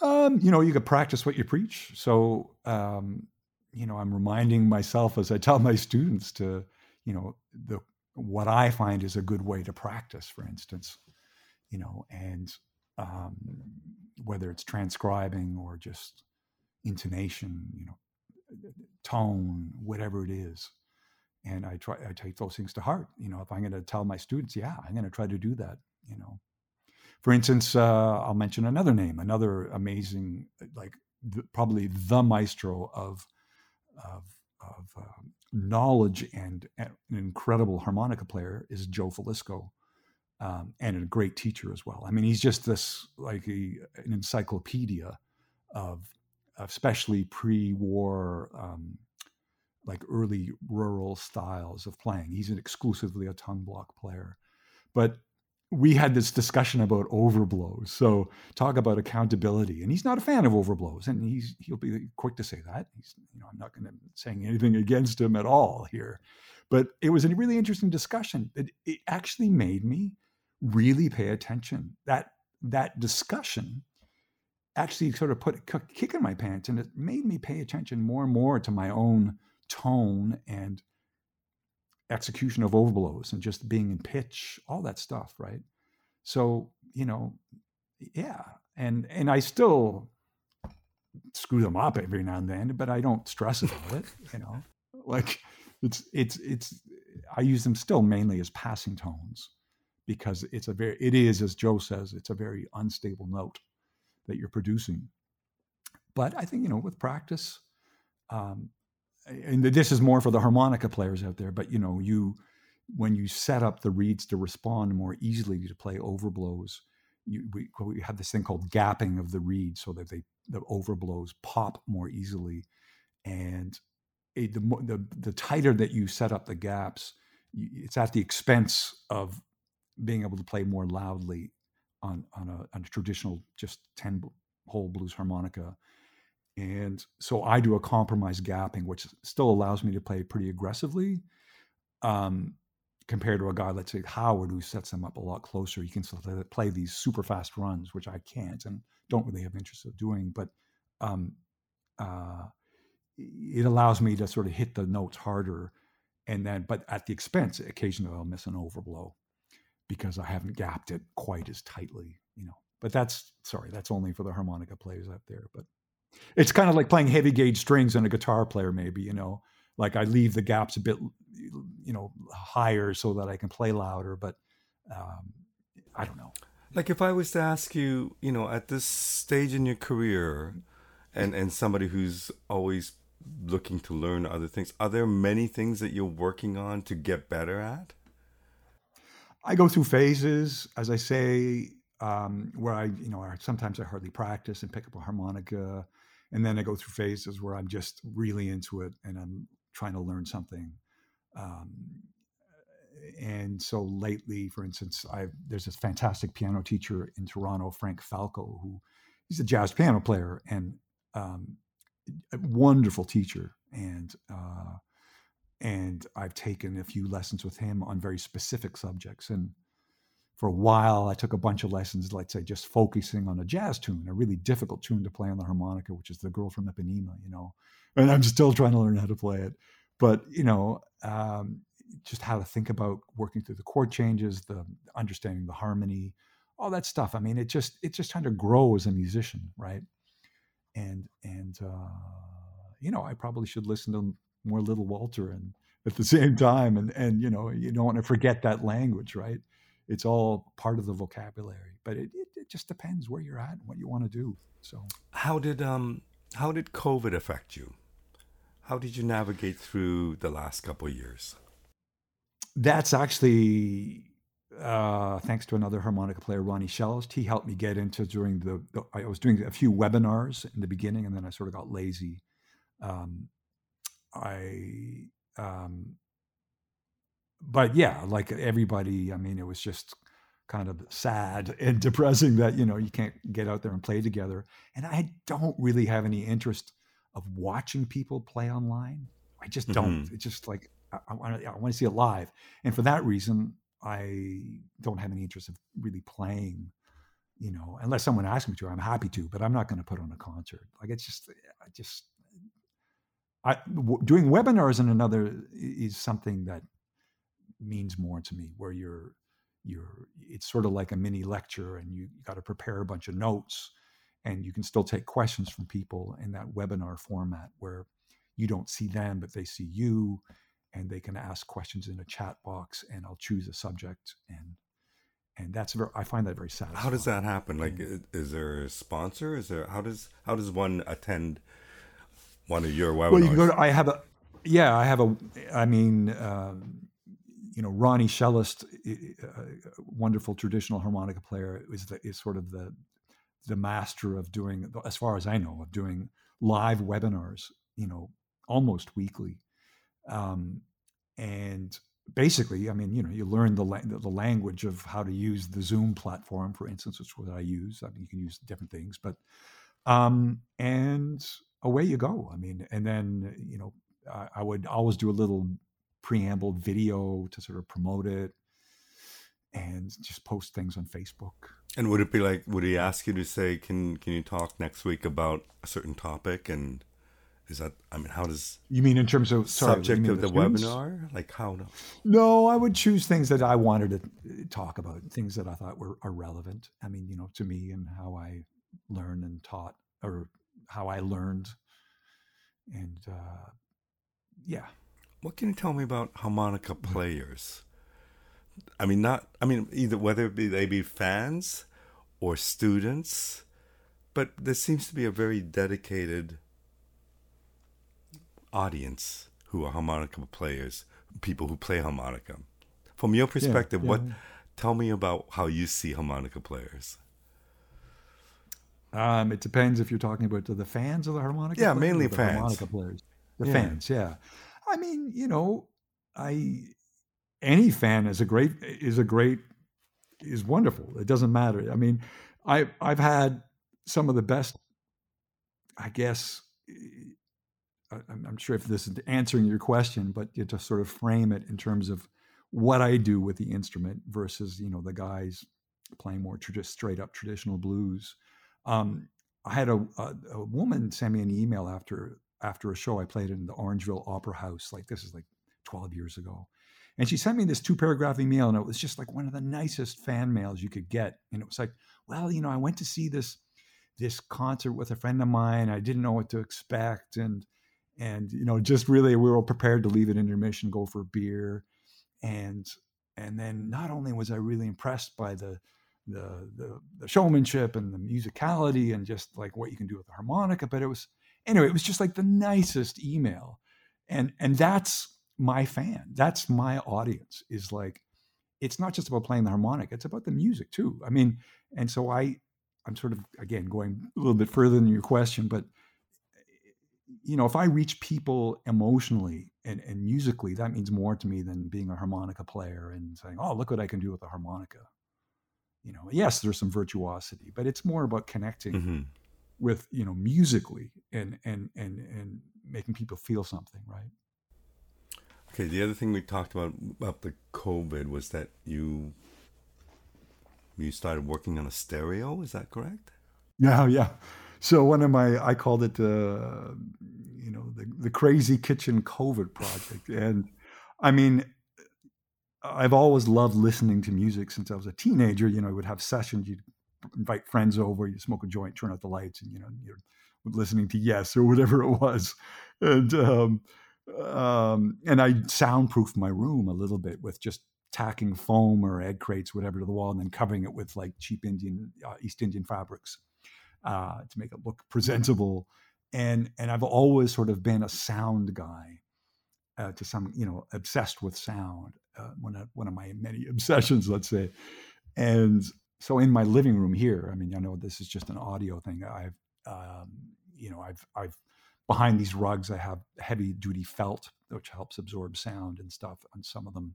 Um, you know, you could practice what you preach. So, um, you know, I'm reminding myself as I tell my students to, you know, the what I find is a good way to practice, for instance, you know, and um, whether it's transcribing or just intonation, you know, tone, whatever it is. And I try, I take those things to heart. You know, if I'm going to tell my students, yeah, I'm going to try to do that. You know, for instance, uh, I'll mention another name, another amazing, like the, probably the maestro of of, of um, knowledge and, and, an incredible harmonica player is Joe Filisko, um, and a great teacher as well. I mean, he's just this like a, an encyclopedia of, especially pre-war, um, like early rural styles of playing. He's an exclusively a tongue block player, but we had this discussion about overblows. So talk about accountability, and he's not a fan of overblows, and he's he'll be quick to say that. He's you know I'm not going to saying anything against him at all here, but it was a really interesting discussion. It, it actually made me really pay attention. That that discussion actually sort of put a kick in my pants, and it made me pay attention more and more to my own tone and execution of overblows and just being in pitch, all that stuff, right? So, you know, yeah. And and I still screw them up every now and then, but I don't stress about it, you know. Like it's it's it's I use them still mainly as passing tones because it's a very it is as Joe says, it's a very unstable note that you're producing. But I think, you know, with practice, um, and this is more for the harmonica players out there, but you know, you when you set up the reeds to respond more easily to play overblows, you, we, we have this thing called gapping of the reed so that they the overblows pop more easily, and it, the, the the tighter that you set up the gaps, it's at the expense of being able to play more loudly on on a, on a traditional just ten hole blues harmonica and so I do a compromise gapping, which still allows me to play pretty aggressively. Um, compared to a guy, let's say Howard, who sets them up a lot closer. He can still play these super fast runs, which I can't and don't really have interest of doing. But um, uh, it allows me to sort of hit the notes harder, and then, but at the expense, occasionally I'll miss an overblow because I haven't gapped it quite as tightly, you know. But that's sorry, that's only for the harmonica players out there. But it's kind of like playing heavy gauge strings on a guitar player, maybe, you know, like I leave the gaps a bit, you know, higher so that I can play louder, but um, I don't know. Like if I was to ask you, you know, at this stage in your career and, and somebody who's always looking to learn other things, are there many things that you're working on to get better at? I go through phases. As I say, um, where I, you know, sometimes I hardly practice and pick up a harmonica, and then I go through phases where I'm just really into it and I'm trying to learn something. Um, and so lately, for instance, I there's this fantastic piano teacher in Toronto, Frank Falco, who he's a jazz piano player and um, a wonderful teacher, and uh, and I've taken a few lessons with him on very specific subjects and for a while, I took a bunch of lessons, let's say, just focusing on a jazz tune, a really difficult tune to play on the harmonica, which is "The Girl from Ipanema," you know, and I'm still trying to learn how to play it. But you know, um, just how to think about working through the chord changes, the understanding the harmony, all that stuff. I mean, it just it's just trying to grow as a musician, right? And and uh, you know, I probably should listen to more Little Walter and at the *laughs* same time, and and you know, you don't want to forget that language, right? it's all part of the vocabulary but it, it, it, just depends where you're at and what you want to do so how did um how did covid affect you how did you navigate through the last couple years that's actually uh, thanks to another harmonica player, Ronnie Shellist. He helped me get into during the, the, I was doing a few webinars in the beginning, and then I sort of got lazy. Um, I um, but yeah, like everybody, I mean, it was just kind of sad *laughs* and depressing that you know you can't get out there and play together. And I don't really have any interest of watching people play online. I just don't. Mm-hmm. It's just like I, I want to. I want to see it live, and for that reason, I don't have any interest of really playing. You know, unless someone asks me to, I'm happy to, but I'm not going to put on a concert. Like it's just, I just, I w- doing webinars and another is something that means more to me where you're you're it's sort of like a mini lecture and you got to prepare a bunch of notes and you can still take questions from people in that webinar format where you don't see them but they see you and they can ask questions in a chat box and I'll choose a subject and and that's very I find that very satisfying. How does that happen? Like is there a sponsor? Is there how does how does one attend one of your webinars? Well, you go to I have a yeah, I have a I mean um, you know, Ronnie Shellist, wonderful traditional harmonica player, is the, is sort of the the master of doing, as far as I know, of doing live webinars. You know, almost weekly, um, and basically, I mean, you know, you learn the the language of how to use the Zoom platform, for instance, which is what I use. I mean, you can use different things, but um, and away you go. I mean, and then you know, I, I would always do a little preamble video to sort of promote it and just post things on Facebook. And would it be like would he ask you to say can can you talk next week about a certain topic and is that I mean how does You mean in terms of sorry, subject of the, the webinar? Like how no? No, I would choose things that I wanted to uh, talk about, things that I thought were are relevant. I mean, you know, to me and how I learned and taught or how I learned and uh yeah what can you tell me about harmonica players? I mean, not. I mean, either whether it be they be fans or students, but there seems to be a very dedicated audience who are harmonica players, people who play harmonica. From your perspective, yeah, yeah. what? Tell me about how you see harmonica players. Um, it depends if you're talking about the fans of the harmonica. Yeah, mainly fans. Harmonica players. The yeah. fans, yeah. I mean, you know, I any fan is a great is a great is wonderful. It doesn't matter. I mean, I I've had some of the best. I guess I'm sure if this is answering your question, but you to sort of frame it in terms of what I do with the instrument versus you know the guys playing more just straight up traditional blues. Um, I had a, a, a, woman send me an email after after a show I played in the Orangeville Opera House. Like this is like 12 years ago. And she sent me this two paragraph email, and it was just like one of the nicest fan mails you could get. And it was like, well, you know, I went to see this this concert with a friend of mine. I didn't know what to expect, and and you know, just really we were prepared to leave at intermission, go for a beer, and and then not only was I really impressed by the the the, the showmanship and the musicality and just like what you can do with the harmonica, but it was anyway, it was just like the nicest email. And and that's my fan. That's my audience is like it's not just about playing the harmonic, it's about the music too. I mean, and so I I'm sort of again going a little bit further than your question, but you know, if I reach people emotionally and, and musically, that means more to me than being a harmonica player and saying, "Oh, look what I can do with a harmonica." You know, yes, there's some virtuosity, but it's more about connecting mm-hmm with you know musically and and and and making people feel something right okay the other thing we talked about about the covid was that you you started working on a stereo. Is that correct? Yeah, yeah. So one of my, I called it, uh, you know, the the crazy kitchen COVID project, and I mean, I've always loved listening to music since I was a teenager. You know, I would have sessions, you'd invite friends over, you smoke a joint, turn out the lights, and you know, you're listening to Yes or whatever it was, and um, um, and I soundproofed my room a little bit with just tacking foam or egg crates, whatever, to the wall, and then covering it with like cheap Indian uh, East Indian fabrics uh, to make it look presentable. And and I've always sort of been a sound guy uh, to some, you know, obsessed with sound. Uh, one of one of my many *laughs* obsessions, let's say. And so in my living room here, I mean, I know this is just an audio thing. I've, um, you know, I've I've behind these rugs, I have heavy duty felt, which helps absorb sound and stuff on some of them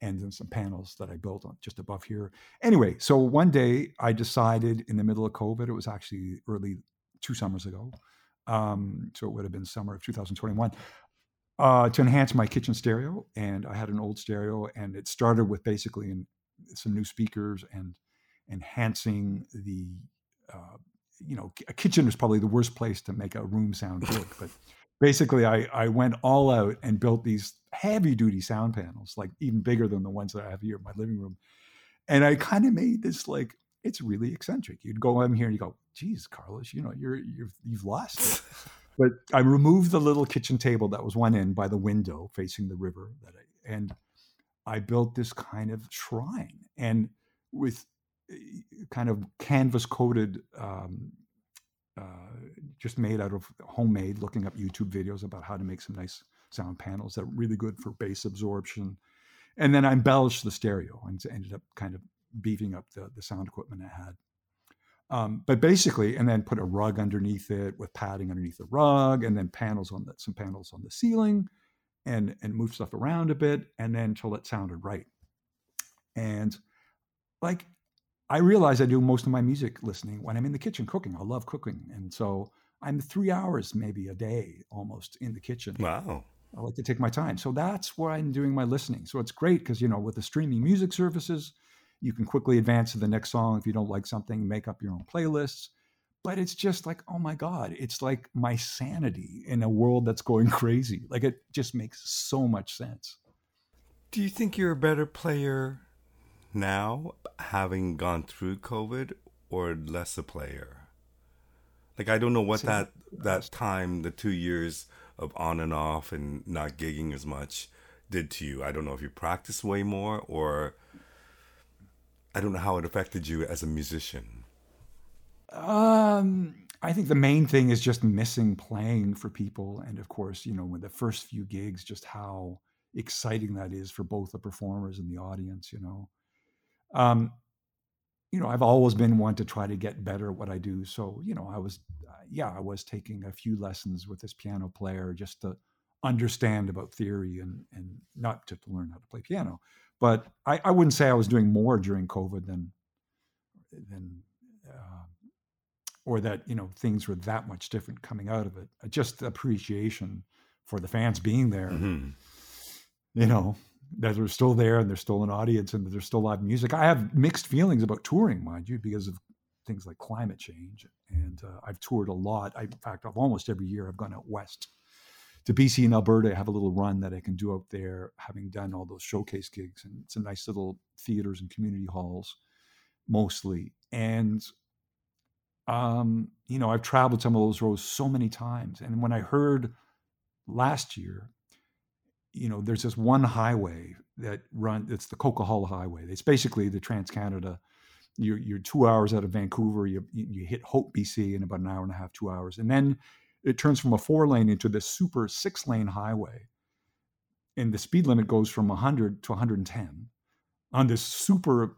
and then some panels that I built on just above here. Anyway, so one day I decided in the middle of COVID, it was actually early two summers ago. Um, so it would have been summer of 2021 uh, to enhance my kitchen stereo. And I had an old stereo, and it started with basically in, some new speakers and enhancing the. Uh, you know, a kitchen is probably the worst place to make a room sound good, but *laughs* basically I, I went all out and built these heavy duty sound panels, like even bigger than the ones that I have here in my living room. And I kind of made this like it's really eccentric. You'd go in here and you go, geez, Carlos, you know, you're you're you've lost it. *laughs* but I removed the little kitchen table that was one end by the window facing the river that I and I built this kind of shrine and with eh, kind of canvas coated um, uh, just made out of homemade, looking up YouTube videos about how to make some nice sound panels that are really good for bass absorption. And then I embellished the stereo and ended up kind of beefing up the, the sound equipment I had. Um, but basically, and then put a rug underneath it with padding underneath the rug, and then panels on the, some panels on the ceiling, and and move stuff around a bit, and then until it sounded right. And like I realize I do most of my music listening when I'm in the kitchen cooking. I love cooking. And so I'm three hours maybe a day almost in the kitchen. Wow. I like to take my time. So that's where I'm doing my listening. So it's great because, you know, with the streaming music services, you can quickly advance to the next song. If you don't like something, make up your own playlists. But it's just like, oh my God, it's like my sanity in a world that's going *laughs* crazy. Like it just makes so much sense. Do you think you're a better player now, having gone through COVID, or less a player? Like I don't know what that that time, the two years of on and off and not gigging as much, did to you. I don't know if you practiced way more, or I don't know how it affected you as a musician. Um, I think the main thing is just missing playing for people, and of course, you know, with the first few gigs, just how exciting that is for both the performers and the audience. You know, um, you know, I've always been one to try to get better at what I do. So, you know, I was, uh, yeah, I was taking a few lessons with this piano player just to understand about theory and and not to, to learn how to play piano. But I, I wouldn't say I was doing more during COVID than than uh, or that you know things were that much different coming out of it. Just appreciation for the fans being there. Mm-hmm. You know, that are still there and there's still an audience and there's still live music. I have mixed feelings about touring, mind you, because of things like climate change. And uh, I've toured a lot. I, in fact, I've almost every year I've gone out west to BC and Alberta. I have a little run that I can do out there, having done all those showcase gigs. And it's a nice little theaters and community halls, mostly. And um, you know, I've traveled some of those roads so many times. And when I heard last year you know, there's this one highway that run. It's the Coquihalla Highway. It's basically the Trans Canada. You're, you're two hours out of Vancouver. You you hit Hope, BC, in about an hour and a half, two hours, and then it turns from a four lane into this super six lane highway, and the speed limit goes from 100 to 110 on this super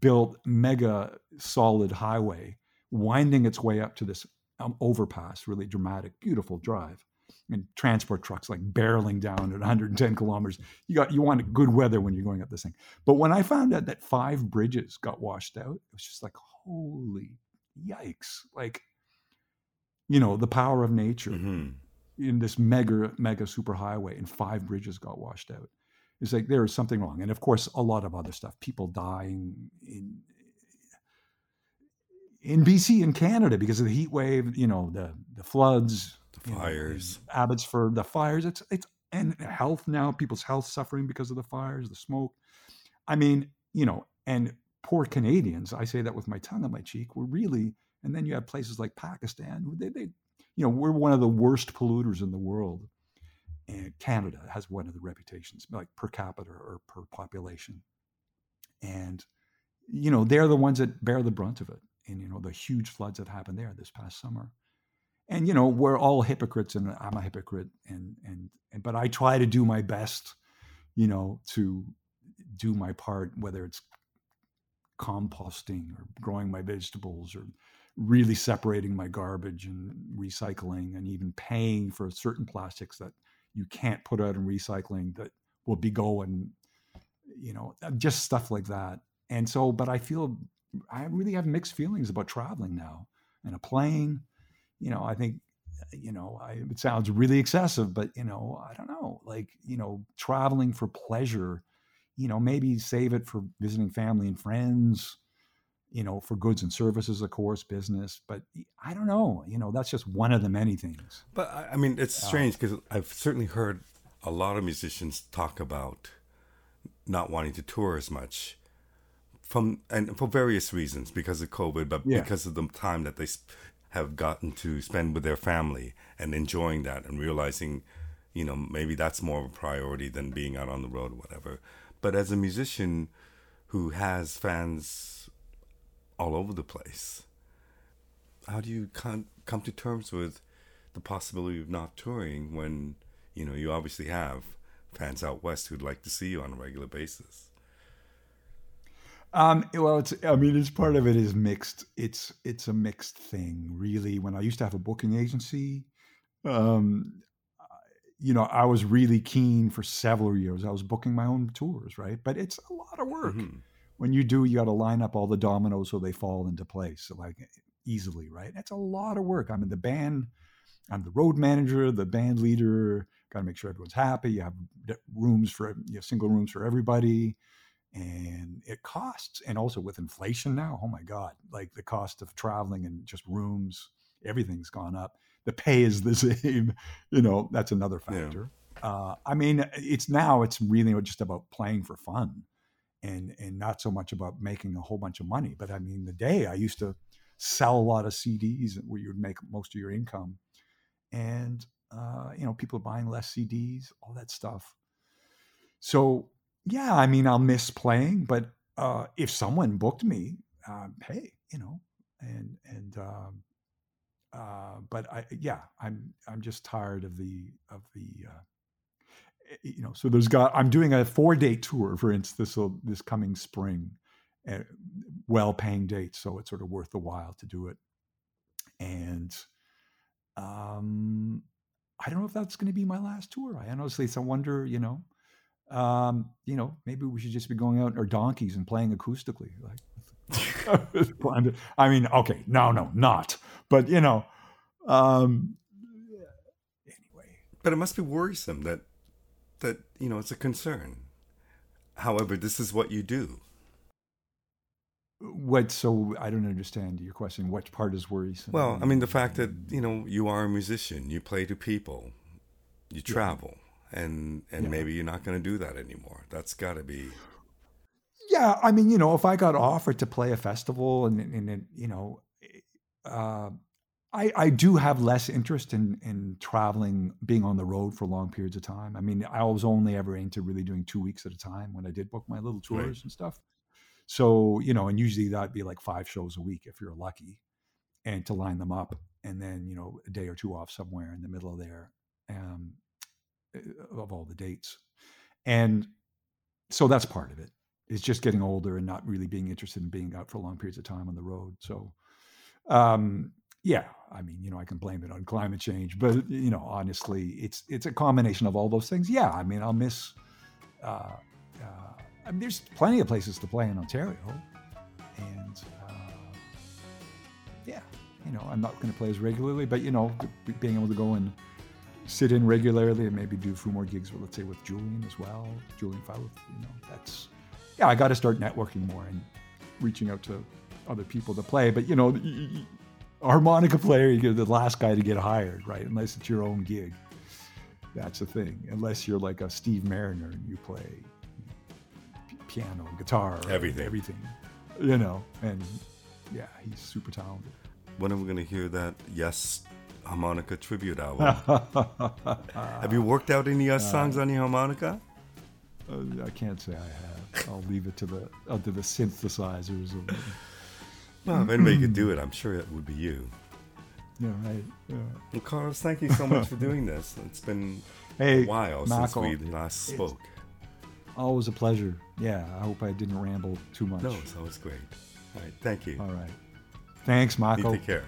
built mega solid highway, winding its way up to this um, overpass. Really dramatic, beautiful drive and transport trucks like barreling down at 110 kilometers. You got you want good weather when you're going up this thing. But when I found out that five bridges got washed out, it was just like holy yikes! Like you know the power of nature mm-hmm. in this mega mega super highway, and five bridges got washed out. It's like there is something wrong, and of course a lot of other stuff. People dying in in BC in Canada because of the heat wave, you know, the the floods, the fires, you know, Abbotsford, the fires. It's it's and health now, people's health suffering because of the fires, the smoke. I mean, you know, and poor Canadians. I say that with my tongue on my cheek. We're really, and then you have places like Pakistan. They, they, you know, we're one of the worst polluters in the world. And Canada has one of the reputations, like per capita or per population. And you know, they're the ones that bear the brunt of it. And, you know, the huge floods that happened there this past summer. And, you know, we're all hypocrites and I'm a hypocrite. And, and, and, but I try to do my best, you know, to do my part, whether it's composting or growing my vegetables or really separating my garbage and recycling and even paying for certain plastics that you can't put out in recycling that will be going you know uh, just stuff like that and so, but I feel I really have mixed feelings about traveling now and a plane. You know, I think, uh, you know, I, it sounds really excessive, but you know, I don't know, like you know, traveling for pleasure. You know, maybe save it for visiting family and friends. You know, for goods and services, of course, business. But I don't know. You know, that's just one of the many things. But I mean, it's uh, strange because I've certainly heard a lot of musicians talk about not wanting to tour as much from and for various reasons because of COVID, but yeah. because of the time that they have gotten to spend with their family and enjoying that and realizing, you know, maybe that's more of a priority than being out on the road or whatever. But as a musician who has fans all over the place, how do you come come to terms with the possibility of not touring when you know you obviously have fans out west who'd like to see you on a regular basis? Um, well, it's. I mean, it's part of it is mixed. It's it's a mixed thing, really. When I used to have a booking agency, um, you know, I was really keen for several years. I was booking my own tours, right? But it's a lot of work. Mm-hmm. When you do, you got to line up all the dominoes so they fall into place, like easily, right? That's a lot of work. I'm mean, the band. I'm the road manager, the band leader. Got to make sure everyone's happy. You have rooms for you have single rooms for everybody and it costs and also with inflation now oh my god like the cost of traveling and just rooms everything's gone up the pay is the *laughs* same you know that's another factor yeah. uh, i mean it's now it's really just about playing for fun and and not so much about making a whole bunch of money but i mean the day i used to sell a lot of cds where you would make most of your income and uh, you know people are buying less cds all that stuff. So yeah, I mean, I'll miss playing, but uh, if someone booked me, uh, hey, you know, and and um, uh, but I yeah, I'm I'm just tired of the of the uh, you know. So there's got I'm doing a four day tour, for instance, this this coming spring, eh, well paying dates, so it's sort of worth the while to do it, and um, I don't know if that's going to be my last tour. I honestly, I wonder, you know um, you know, maybe we should just be going out in our donkeys and playing acoustically. Like, *laughs* I mean, okay, no, no, not. But you know, um, anyway. But it must be worrisome that that you know it's a concern. However, this is what you do. What? So I don't understand your question. What part is worrisome? Well, I mean the fact that you know you are a musician, you play to people, you travel. Yeah and and yeah. maybe you're not going to do that anymore. That's got to be. Yeah, I mean, you know, if I got offered to play a festival, and and, and you know, uh, I I do have less interest in in traveling, being on the road for long periods of time. I mean, I was only ever into really doing two weeks at a time when I did book my little tours right. and stuff. So you know, and usually that'd be like five shows a week if you're lucky, and to line them up, and then you know a day or two off somewhere in the middle of there. Um, uh, of all the dates. And so that's part of it. it. Is just getting older and not really being interested in being out for long periods of time on the road. So, um, yeah, I mean, you know, I can blame it on climate change, but you know, honestly, it's it's a combination of all those things. Yeah, I mean, I'll miss. Uh, uh, I mean, there's plenty of places to play in Ontario, and uh, yeah, you know, I'm not going to play as regularly, but you know, being able to go and sit in regularly and maybe do a few more gigs, let's say with Julian as well, Julian Fauth. You know, that's yeah. I got to start networking more and reaching out to other people to play. But you know, harmonica player, you're the last guy to get hired, right? Unless it's your own gig. That's the thing. Unless you're like a Steve Marriner and you play piano, guitar, everything, everything, you know. And yeah, he's super talented. When are we gonna hear that? Yes, harmonica tribute album. *laughs* have you worked out any uh, songs on your harmonica? Uh, I can't say I have. I'll leave it to the uh, to the synthesizers. Well, if anybody could do mm-hmm. it, I'm sure it would be you. Yeah, right. Yeah. Well, Carlos, thank you so much for *laughs* doing this. It's been hey, a while Michael, since we last spoke. Always a pleasure. Yeah, I hope I didn't ramble too much. No, it's always great. All right, thank you. All right. Thanks, Michael. You take care.